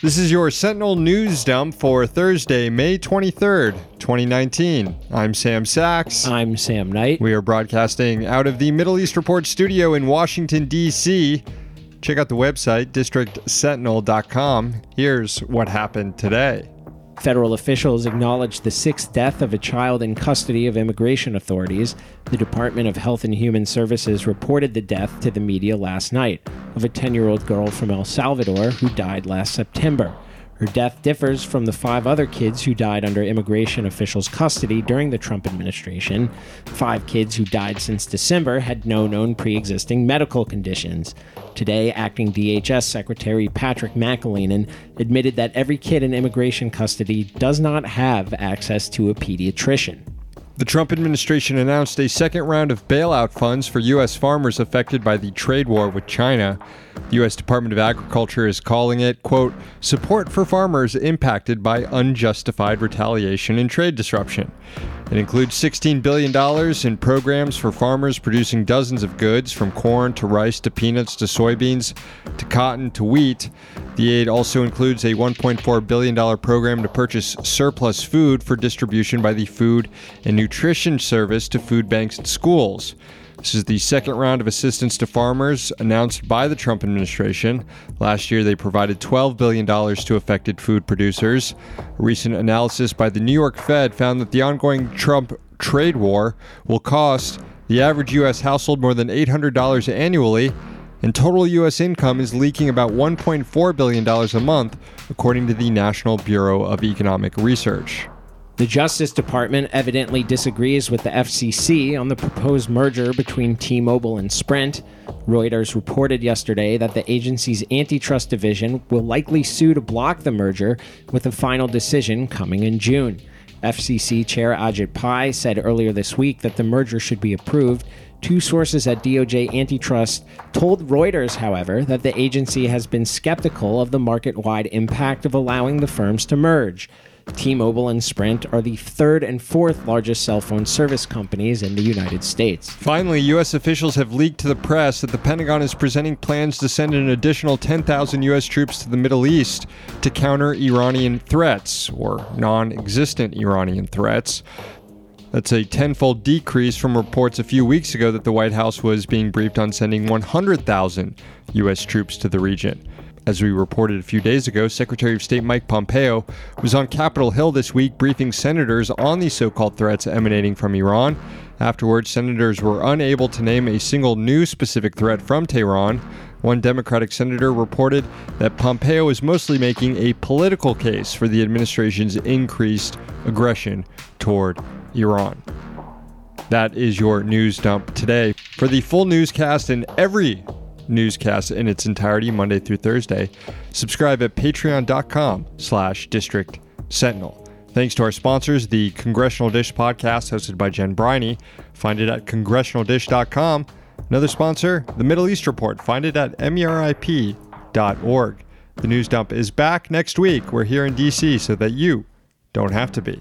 This is your Sentinel News Dump for Thursday, May 23rd, 2019. I'm Sam Sacks. I'm Sam Knight. We are broadcasting out of the Middle East Report studio in Washington, D.C. Check out the website, districtsentinel.com. Here's what happened today. Federal officials acknowledged the sixth death of a child in custody of immigration authorities. The Department of Health and Human Services reported the death to the media last night of a 10 year old girl from El Salvador who died last September. Her death differs from the five other kids who died under immigration officials' custody during the Trump administration. Five kids who died since December had no known pre existing medical conditions. Today, acting DHS Secretary Patrick McAleenan admitted that every kid in immigration custody does not have access to a pediatrician. The Trump administration announced a second round of bailout funds for U.S. farmers affected by the trade war with China. The U.S. Department of Agriculture is calling it, quote, support for farmers impacted by unjustified retaliation and trade disruption. It includes $16 billion in programs for farmers producing dozens of goods, from corn to rice to peanuts to soybeans to cotton to wheat. The aid also includes a $1.4 billion program to purchase surplus food for distribution by the Food and Nutrition Service to food banks and schools. This is the second round of assistance to farmers announced by the Trump administration. Last year, they provided $12 billion to affected food producers. A recent analysis by the New York Fed found that the ongoing Trump trade war will cost the average U.S. household more than $800 annually, and total U.S. income is leaking about $1.4 billion a month, according to the National Bureau of Economic Research. The Justice Department evidently disagrees with the FCC on the proposed merger between T Mobile and Sprint. Reuters reported yesterday that the agency's antitrust division will likely sue to block the merger, with a final decision coming in June. FCC Chair Ajit Pai said earlier this week that the merger should be approved. Two sources at DOJ Antitrust told Reuters, however, that the agency has been skeptical of the market wide impact of allowing the firms to merge. T Mobile and Sprint are the third and fourth largest cell phone service companies in the United States. Finally, U.S. officials have leaked to the press that the Pentagon is presenting plans to send an additional 10,000 U.S. troops to the Middle East to counter Iranian threats, or non existent Iranian threats. That's a tenfold decrease from reports a few weeks ago that the White House was being briefed on sending 100,000 U.S. troops to the region. As we reported a few days ago, Secretary of State Mike Pompeo was on Capitol Hill this week briefing senators on the so called threats emanating from Iran. Afterwards, senators were unable to name a single new specific threat from Tehran. One Democratic senator reported that Pompeo is mostly making a political case for the administration's increased aggression toward Iran. That is your news dump today. For the full newscast and every newscast in its entirety Monday through Thursday. Subscribe at patreon.com slash district sentinel. Thanks to our sponsors, the Congressional Dish podcast hosted by Jen Briney. Find it at congressionaldish.com. Another sponsor, the Middle East Report. Find it at merip.org. The news dump is back next week. We're here in DC so that you don't have to be.